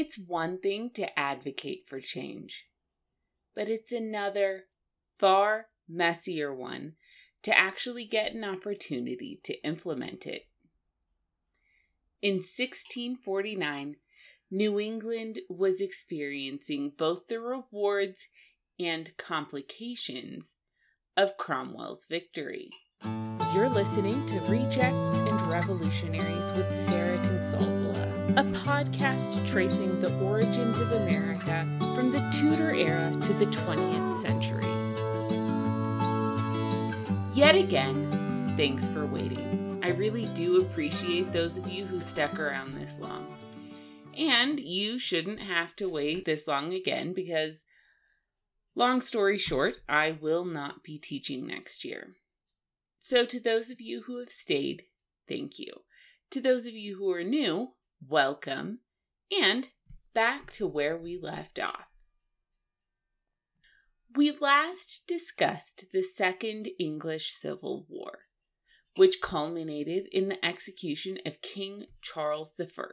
It's one thing to advocate for change, but it's another, far messier one to actually get an opportunity to implement it. In 1649, New England was experiencing both the rewards and complications of Cromwell's victory. You're listening to Rejects and Revolutionaries with Sarah Tinsolvola, a podcast tracing the origins of America from the Tudor era to the 20th century. Yet again, thanks for waiting. I really do appreciate those of you who stuck around this long. And you shouldn't have to wait this long again because, long story short, I will not be teaching next year. So, to those of you who have stayed, thank you. To those of you who are new, welcome. And back to where we left off. We last discussed the Second English Civil War, which culminated in the execution of King Charles I,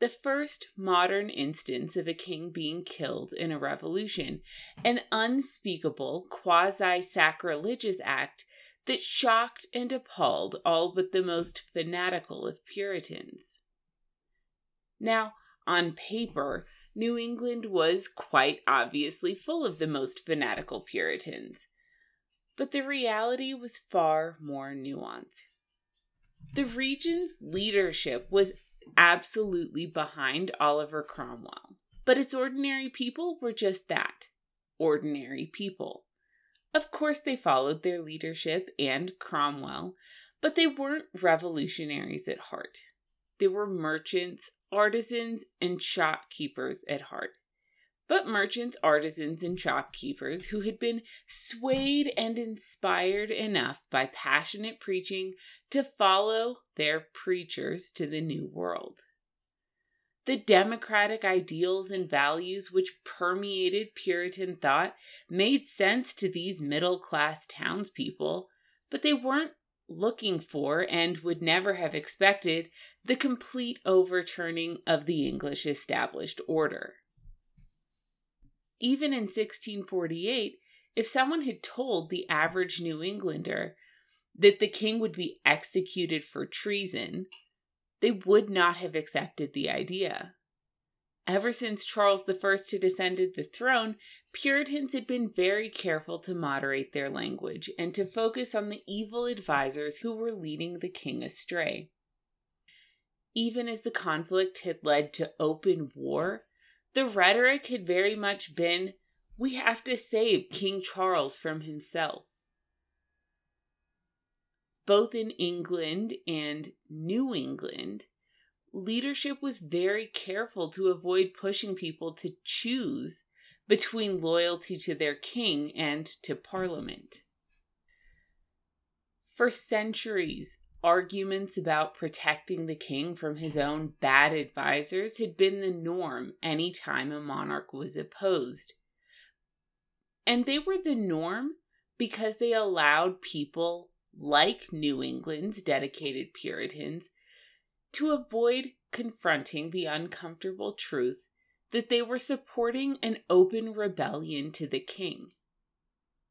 the first modern instance of a king being killed in a revolution, an unspeakable quasi sacrilegious act that shocked and appalled all but the most fanatical of Puritans. Now, on paper, New England was quite obviously full of the most fanatical Puritans, but the reality was far more nuanced. The region's leadership was absolutely behind Oliver Cromwell, but its ordinary people were just that ordinary people. Of course, they followed their leadership and Cromwell, but they weren't revolutionaries at heart. They were merchants, artisans, and shopkeepers at heart. But merchants, artisans, and shopkeepers who had been swayed and inspired enough by passionate preaching to follow their preachers to the New World. The democratic ideals and values which permeated Puritan thought made sense to these middle class townspeople, but they weren't looking for and would never have expected the complete overturning of the English established order. Even in 1648, if someone had told the average New Englander that the king would be executed for treason, they would not have accepted the idea. Ever since Charles I had ascended the throne, Puritans had been very careful to moderate their language and to focus on the evil advisers who were leading the king astray. Even as the conflict had led to open war, the rhetoric had very much been we have to save King Charles from himself both in England and New England, leadership was very careful to avoid pushing people to choose between loyalty to their king and to Parliament. For centuries, arguments about protecting the king from his own bad advisers had been the norm any time a monarch was opposed. And they were the norm because they allowed people like New England's dedicated Puritans, to avoid confronting the uncomfortable truth that they were supporting an open rebellion to the king.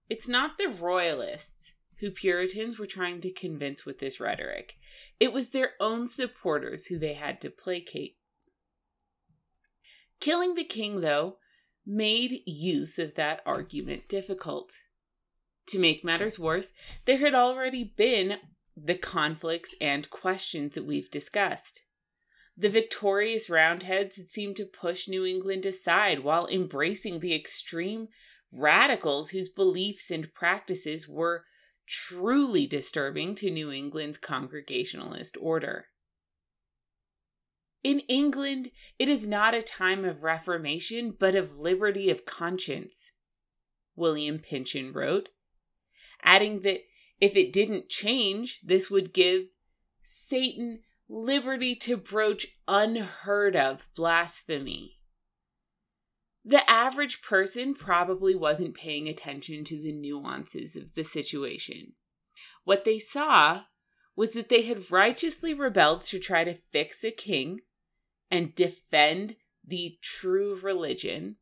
It's not the royalists who Puritans were trying to convince with this rhetoric, it was their own supporters who they had to placate. Killing the king, though, made use of that argument difficult. To make matters worse, there had already been the conflicts and questions that we've discussed. The victorious Roundheads had seemed to push New England aside while embracing the extreme radicals whose beliefs and practices were truly disturbing to New England's Congregationalist order. In England, it is not a time of reformation, but of liberty of conscience. William Pynchon wrote, adding that if it didn't change, this would give Satan liberty to broach unheard of blasphemy. The average person probably wasn't paying attention to the nuances of the situation. What they saw was that they had righteously rebelled to try to fix a king and defend the true religion,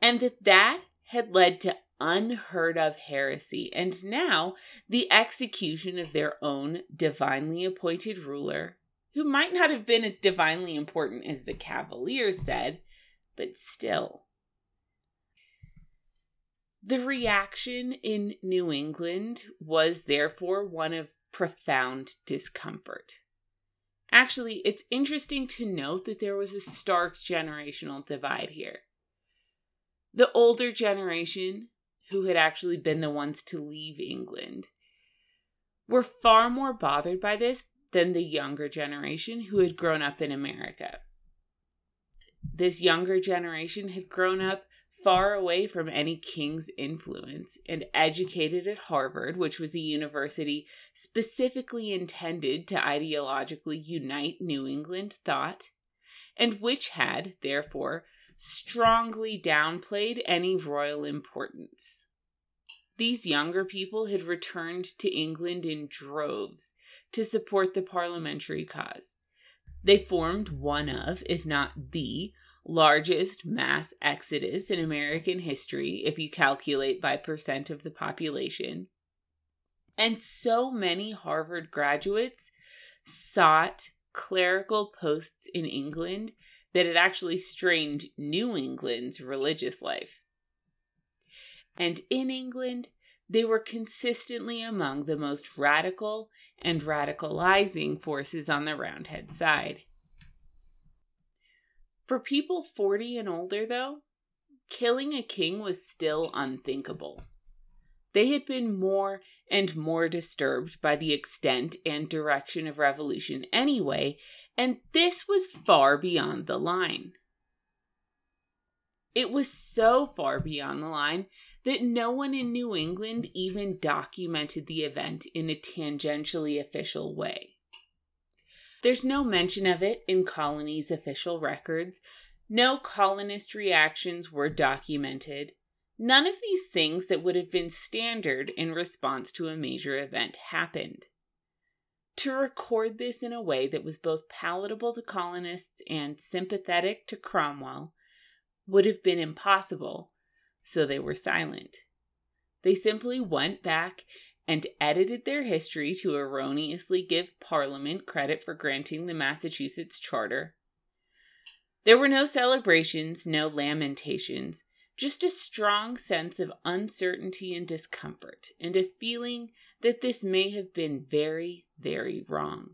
and that that had led to unheard of heresy, and now the execution of their own divinely appointed ruler, who might not have been as divinely important as the Cavaliers said, but still. The reaction in New England was therefore one of profound discomfort. Actually, it's interesting to note that there was a stark generational divide here. The older generation, who had actually been the ones to leave England, were far more bothered by this than the younger generation who had grown up in America. This younger generation had grown up far away from any king's influence and educated at Harvard, which was a university specifically intended to ideologically unite New England thought, and which had, therefore, strongly downplayed any royal importance. These younger people had returned to England in droves to support the parliamentary cause. They formed one of, if not the, largest mass exodus in American history if you calculate by percent of the population. And so many Harvard graduates sought clerical posts in England that it actually strained New England's religious life. And in England, they were consistently among the most radical and radicalizing forces on the Roundhead side. For people 40 and older, though, killing a king was still unthinkable. They had been more and more disturbed by the extent and direction of revolution anyway, and this was far beyond the line. It was so far beyond the line that no one in New England even documented the event in a tangentially official way. There's no mention of it in colony's official records. No colonist reactions were documented. None of these things that would have been standard in response to a major event happened. To record this in a way that was both palatable to colonists and sympathetic to Cromwell would have been impossible, so they were silent. They simply went back and edited their history to erroneously give Parliament credit for granting the Massachusetts Charter. There were no celebrations, no lamentations, just a strong sense of uncertainty and discomfort, and a feeling that this may have been very, very wrong.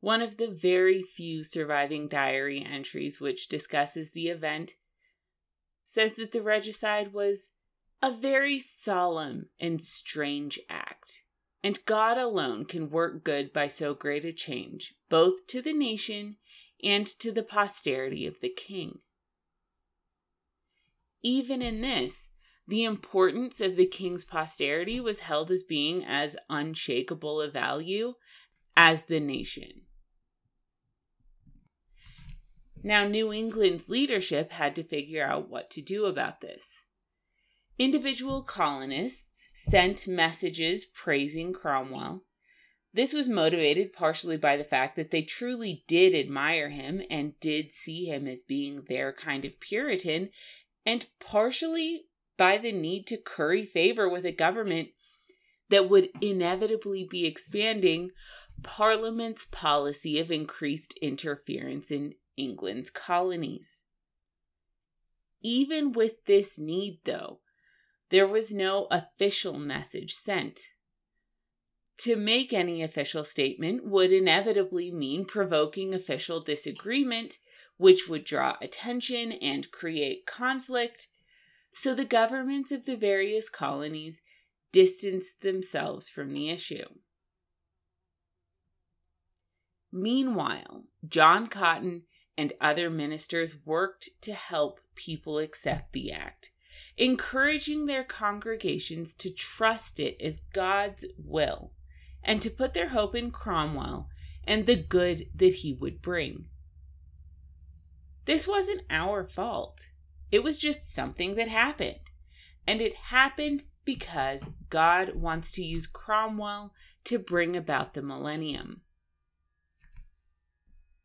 One of the very few surviving diary entries which discusses the event says that the regicide was a very solemn and strange act. And God alone can work good by so great a change, both to the nation and to the posterity of the king. Even in this, the importance of the king's posterity was held as being as unshakable a value as the nation. Now, New England's leadership had to figure out what to do about this. Individual colonists sent messages praising Cromwell. This was motivated partially by the fact that they truly did admire him and did see him as being their kind of Puritan, and partially by the need to curry favor with a government that would inevitably be expanding Parliament's policy of increased interference in England's colonies. Even with this need, though, there was no official message sent. To make any official statement would inevitably mean provoking official disagreement, which would draw attention and create conflict, so the governments of the various colonies distanced themselves from the issue. Meanwhile, John Cotton and other ministers worked to help people accept the act encouraging their congregations to trust it as God's will and to put their hope in Cromwell and the good that he would bring. This wasn't our fault. It was just something that happened. And it happened because God wants to use Cromwell to bring about the millennium.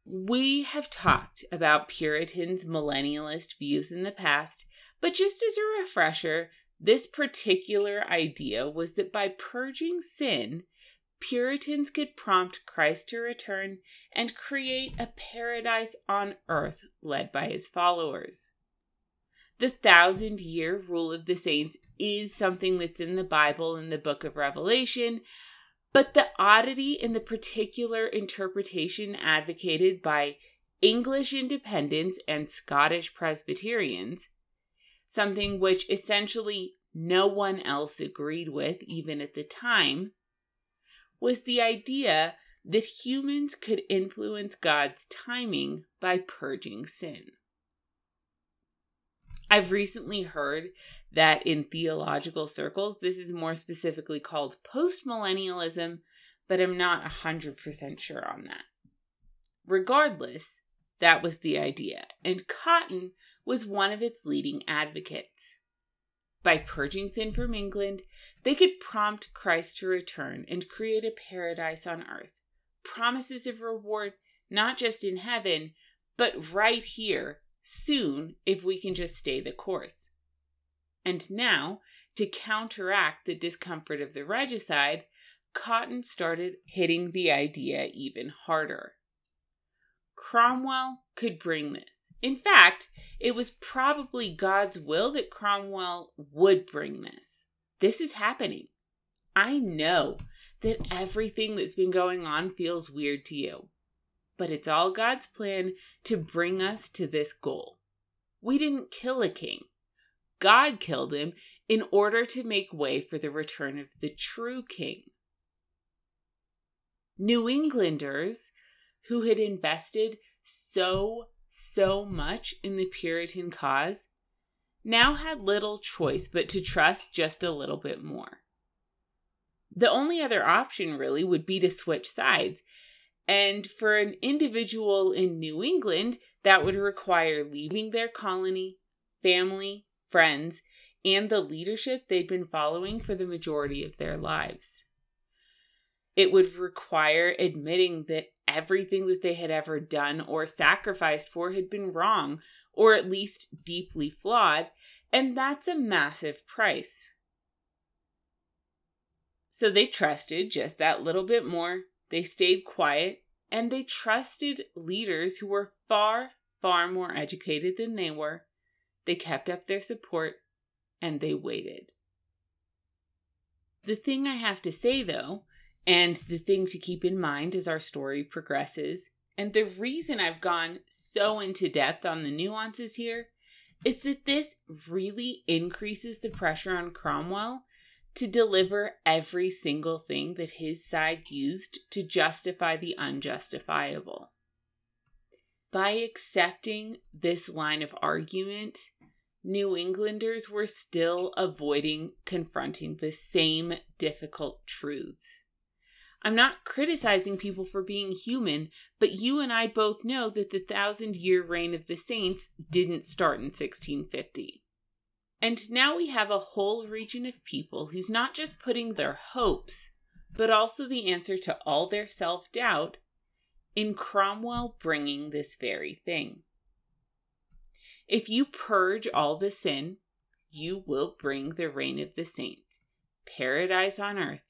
We have talked about Puritans' millennialist views in the past, but just as a refresher, this particular idea was that by purging sin, Puritans could prompt Christ to return and create a paradise on earth led by his followers. The thousand year rule of the saints is something that's in the Bible in the book of Revelation, but the oddity in the particular interpretation advocated by English independents and Scottish Presbyterians, something which essentially no one else agreed with even at the time, was the idea that humans could influence God's timing by purging sin. I've recently heard that in theological circles, this is more specifically called postmillennialism, but I'm not 100% sure on that. Regardless, that was the idea, and Cotton was one of its leading advocates. By purging sin from England, they could prompt Christ to return and create a paradise on earth. Promises of reward not just in heaven, but right here, soon, if we can just stay the course. And now, to counteract the discomfort of the regicide, Cotton started hitting the idea even harder. Cromwell could bring this. In fact, it was probably God's will that Cromwell would bring this. This is happening. I know that everything that's been going on feels weird to you, but it's all God's plan to bring us to this goal. We didn't kill a king, God killed him in order to make way for the return of the true king. New Englanders who had invested so so much in the Puritan cause, now had little choice but to trust just a little bit more. The only other option really would be to switch sides. And for an individual in New England, that would require leaving their colony, family, friends, and the leadership they'd been following for the majority of their lives. It would require admitting that everything that they had ever done or sacrificed for had been wrong, or at least deeply flawed, and that's a massive price. So they trusted just that little bit more, they stayed quiet, and they trusted leaders who were far, far more educated than they were. They kept up their support, and they waited. The thing I have to say, though, and the thing to keep in mind as our story progresses, and the reason I've gone so into depth on the nuances here, is that this really increases the pressure on Cromwell to deliver every single thing that his side used to justify the unjustifiable. By accepting this line of argument, New Englanders were still avoiding confronting the same difficult truths. I'm not criticizing people for being human, but you and I both know that the thousand year reign of the saints didn't start in 1650. And now we have a whole region of people who's not just putting their hopes, but also the answer to all their self doubt in Cromwell bringing this very thing. If you purge all the sin, you will bring the reign of the saints, paradise on earth,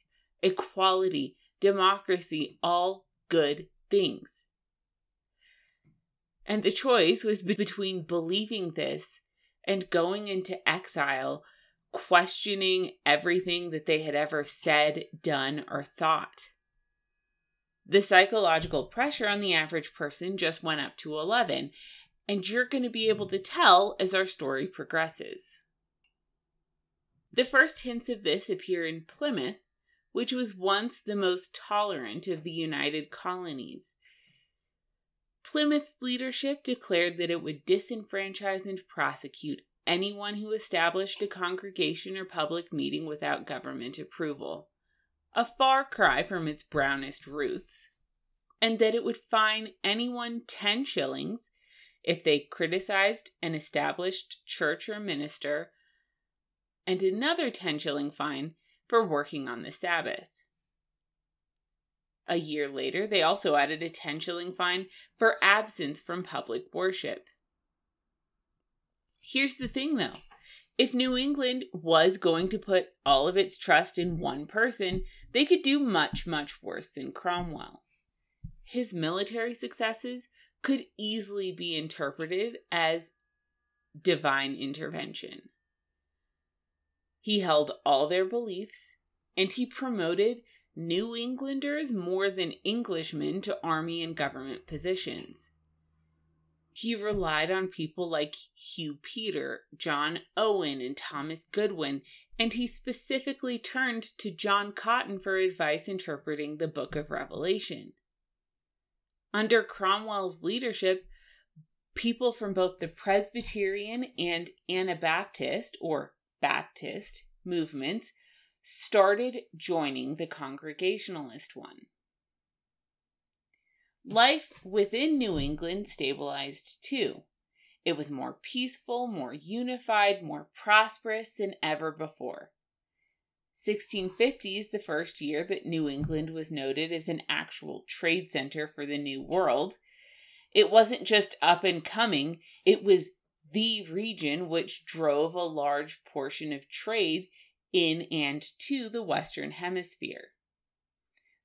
equality, democracy, all good things. And the choice was between believing this and going into exile, questioning everything that they had ever said, done, or thought. The psychological pressure on the average person just went up to 11, and you're going to be able to tell as our story progresses. The first hints of this appear in Plymouth, which was once the most tolerant of the United Colonies. Plymouth's leadership declared that it would disenfranchise and prosecute anyone who established a congregation or public meeting without government approval, a far cry from its Brownist roots, and that it would fine anyone 10 shillings if they criticized an established church or minister, and another 10 shilling fine for working on the Sabbath. A year later, they also added a 10 shilling fine for absence from public worship. Here's the thing though if New England was going to put all of its trust in one person, they could do much, much worse than Cromwell. His military successes could easily be interpreted as divine intervention. He held all their beliefs, and he promoted New Englanders more than Englishmen to army and government positions. He relied on people like Hugh Peter, John Owen, and Thomas Goodwin, and he specifically turned to John Cotton for advice interpreting the book of Revelation. Under Cromwell's leadership, people from both the Presbyterian and Anabaptist or Baptist movements started joining the Congregationalist one. Life within New England stabilized too. It was more peaceful, more unified, more prosperous than ever before. 1650 is the first year that New England was noted as an actual trade center for the New World. It wasn't just up and coming, it was the region which drove a large portion of trade in and to the Western Hemisphere.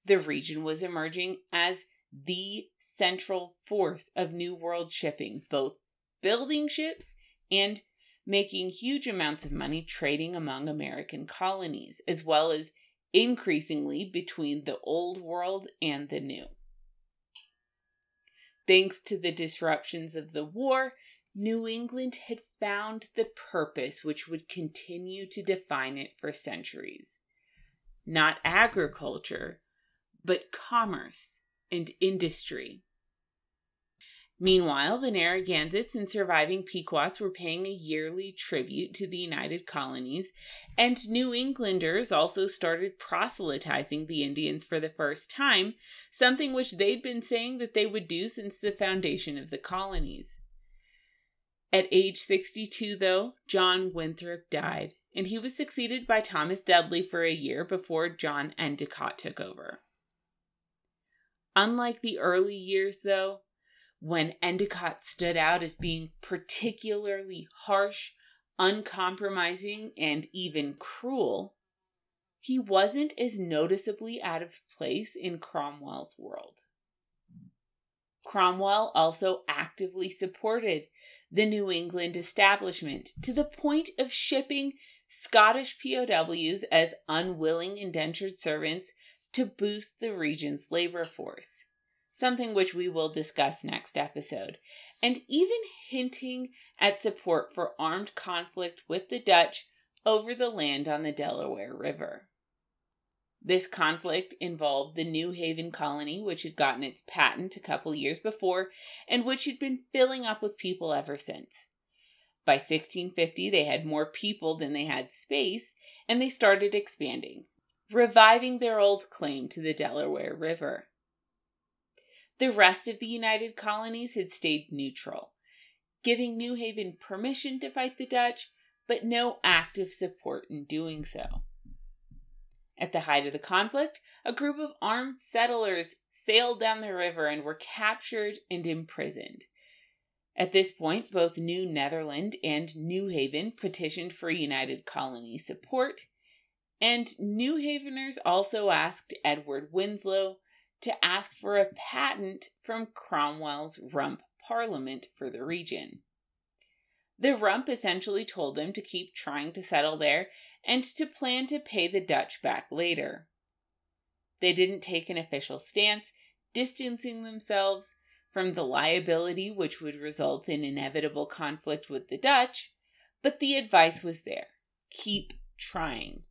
The region was emerging as the central force of New World shipping, both building ships and making huge amounts of money trading among American colonies, as well as increasingly between the Old World and the New. Thanks to the disruptions of the war, New England had found the purpose which would continue to define it for centuries. Not agriculture, but commerce and industry. Meanwhile, the Narragansetts and surviving Pequots were paying a yearly tribute to the United Colonies, and New Englanders also started proselytizing the Indians for the first time, something which they'd been saying that they would do since the foundation of the colonies. At age 62, though, John Winthrop died, and he was succeeded by Thomas Dudley for a year before John Endicott took over. Unlike the early years, though, when Endicott stood out as being particularly harsh, uncompromising, and even cruel, he wasn't as noticeably out of place in Cromwell's world. Cromwell also actively supported the New England establishment to the point of shipping Scottish POWs as unwilling indentured servants to boost the region's labor force, something which we will discuss next episode, and even hinting at support for armed conflict with the Dutch over the land on the Delaware River. This conflict involved the New Haven colony, which had gotten its patent a couple years before and which had been filling up with people ever since. By 1650, they had more people than they had space, and they started expanding reviving their old claim to the Delaware River. The rest of the United Colonies had stayed neutral, giving New Haven permission to fight the Dutch, but no active support in doing so. At the height of the conflict, a group of armed settlers sailed down the river and were captured and imprisoned. At this point, both New Netherland and New Haven petitioned for United Colony support, and New Haveners also asked Edward Winslow to ask for a patent from Cromwell's Rump Parliament for the region. The Rump essentially told them to keep trying to settle there and to plan to pay the Dutch back later. They didn't take an official stance, distancing themselves from the liability which would result in inevitable conflict with the Dutch, but the advice was there keep trying.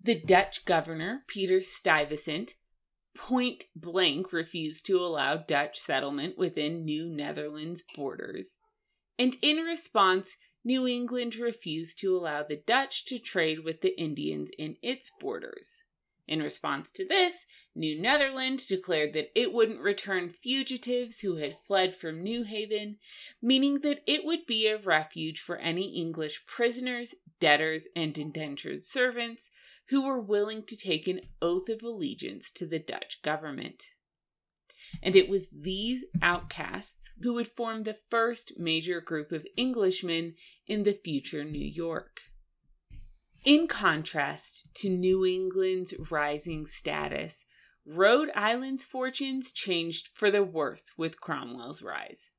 The Dutch governor, Peter Stuyvesant, point blank refused to allow Dutch settlement within New Netherlands borders. And in response, New England refused to allow the Dutch to trade with the Indians in its borders. In response to this, New Netherland declared that it wouldn't return fugitives who had fled from New Haven, meaning that it would be a refuge for any English prisoners, debtors, and indentured servants who were willing to take an oath of allegiance to the Dutch government. And it was these outcasts who would form the first major group of Englishmen in the future New York. In contrast to New England's rising status, Rhode Island's fortunes changed for the worse with Cromwell's rise.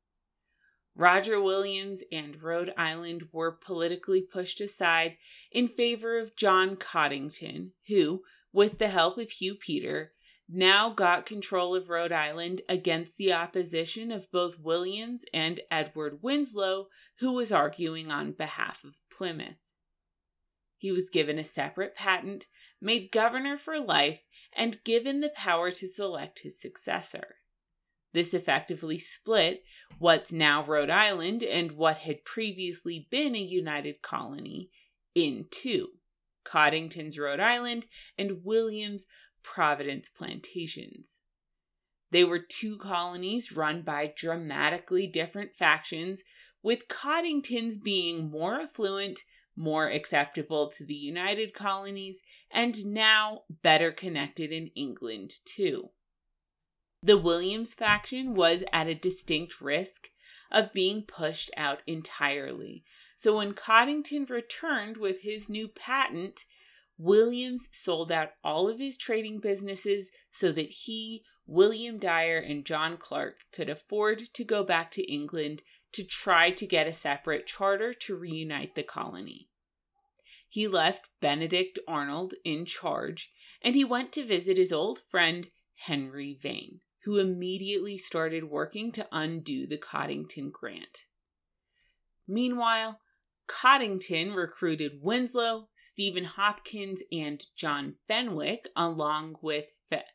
Roger Williams and Rhode Island were politically pushed aside in favor of John Coddington, who, with the help of Hugh Peter, now got control of Rhode Island against the opposition of both Williams and Edward Winslow, who was arguing on behalf of Plymouth. He was given a separate patent, made governor for life, and given the power to select his successor. This effectively split what's now Rhode Island and what had previously been a united colony in two Coddington's Rhode Island and William's Providence plantations. They were two colonies run by dramatically different factions, with Coddingtons being more affluent more acceptable to the United Colonies, and now better connected in England too. The Williams faction was at a distinct risk of being pushed out entirely. So when Coddington returned with his new patent, Williams sold out all of his trading businesses so that he, William Dyer, and John Clark could afford to go back to England to try to get a separate charter to reunite the colony. He left Benedict Arnold in charge and he went to visit his old friend Henry Vane, who immediately started working to undo the Coddington grant. Meanwhile, Coddington recruited Winslow, Stephen Hopkins, and John Fenwick along with Fe-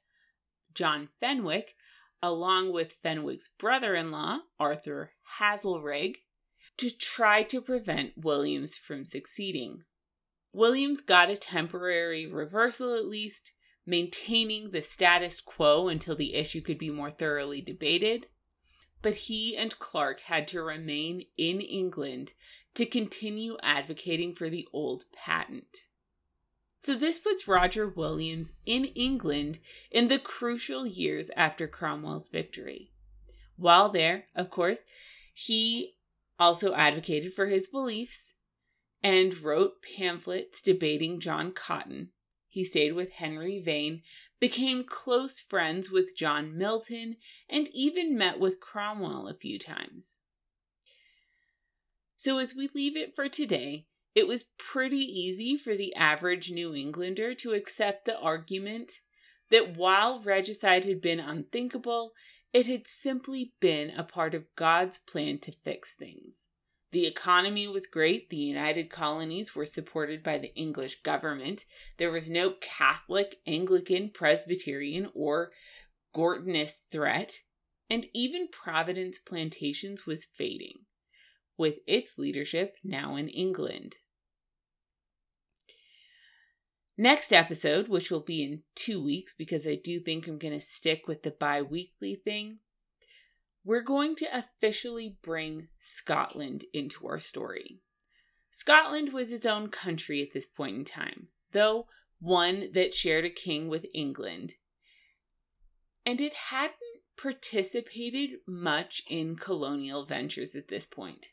John Fenwick along with Fenwick's brother-in-law, Arthur Haselrig, to try to prevent Williams from succeeding. Williams got a temporary reversal at least, maintaining the status quo until the issue could be more thoroughly debated. But he and Clark had to remain in England to continue advocating for the old patent. So, this puts Roger Williams in England in the crucial years after Cromwell's victory. While there, of course, he also advocated for his beliefs and wrote pamphlets debating John Cotton. He stayed with Henry Vane, became close friends with John Milton, and even met with Cromwell a few times. So, as we leave it for today, it was pretty easy for the average New Englander to accept the argument that while regicide had been unthinkable, it had simply been a part of God's plan to fix things. The economy was great. The United Colonies were supported by the English government. There was no Catholic, Anglican, Presbyterian, or Gortonist threat. And even Providence Plantations was fading, with its leadership now in England. Next episode, which will be in two weeks because I do think I'm going to stick with the bi weekly thing, we're going to officially bring Scotland into our story. Scotland was its own country at this point in time, though one that shared a king with England. And it hadn't participated much in colonial ventures at this point.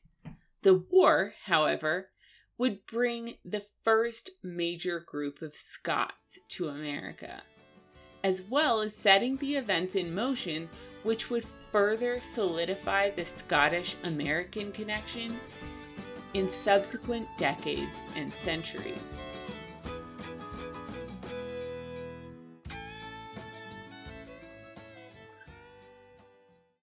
The war, however, would bring the first major group of Scots to America, as well as setting the events in motion which would further solidify the Scottish American connection in subsequent decades and centuries.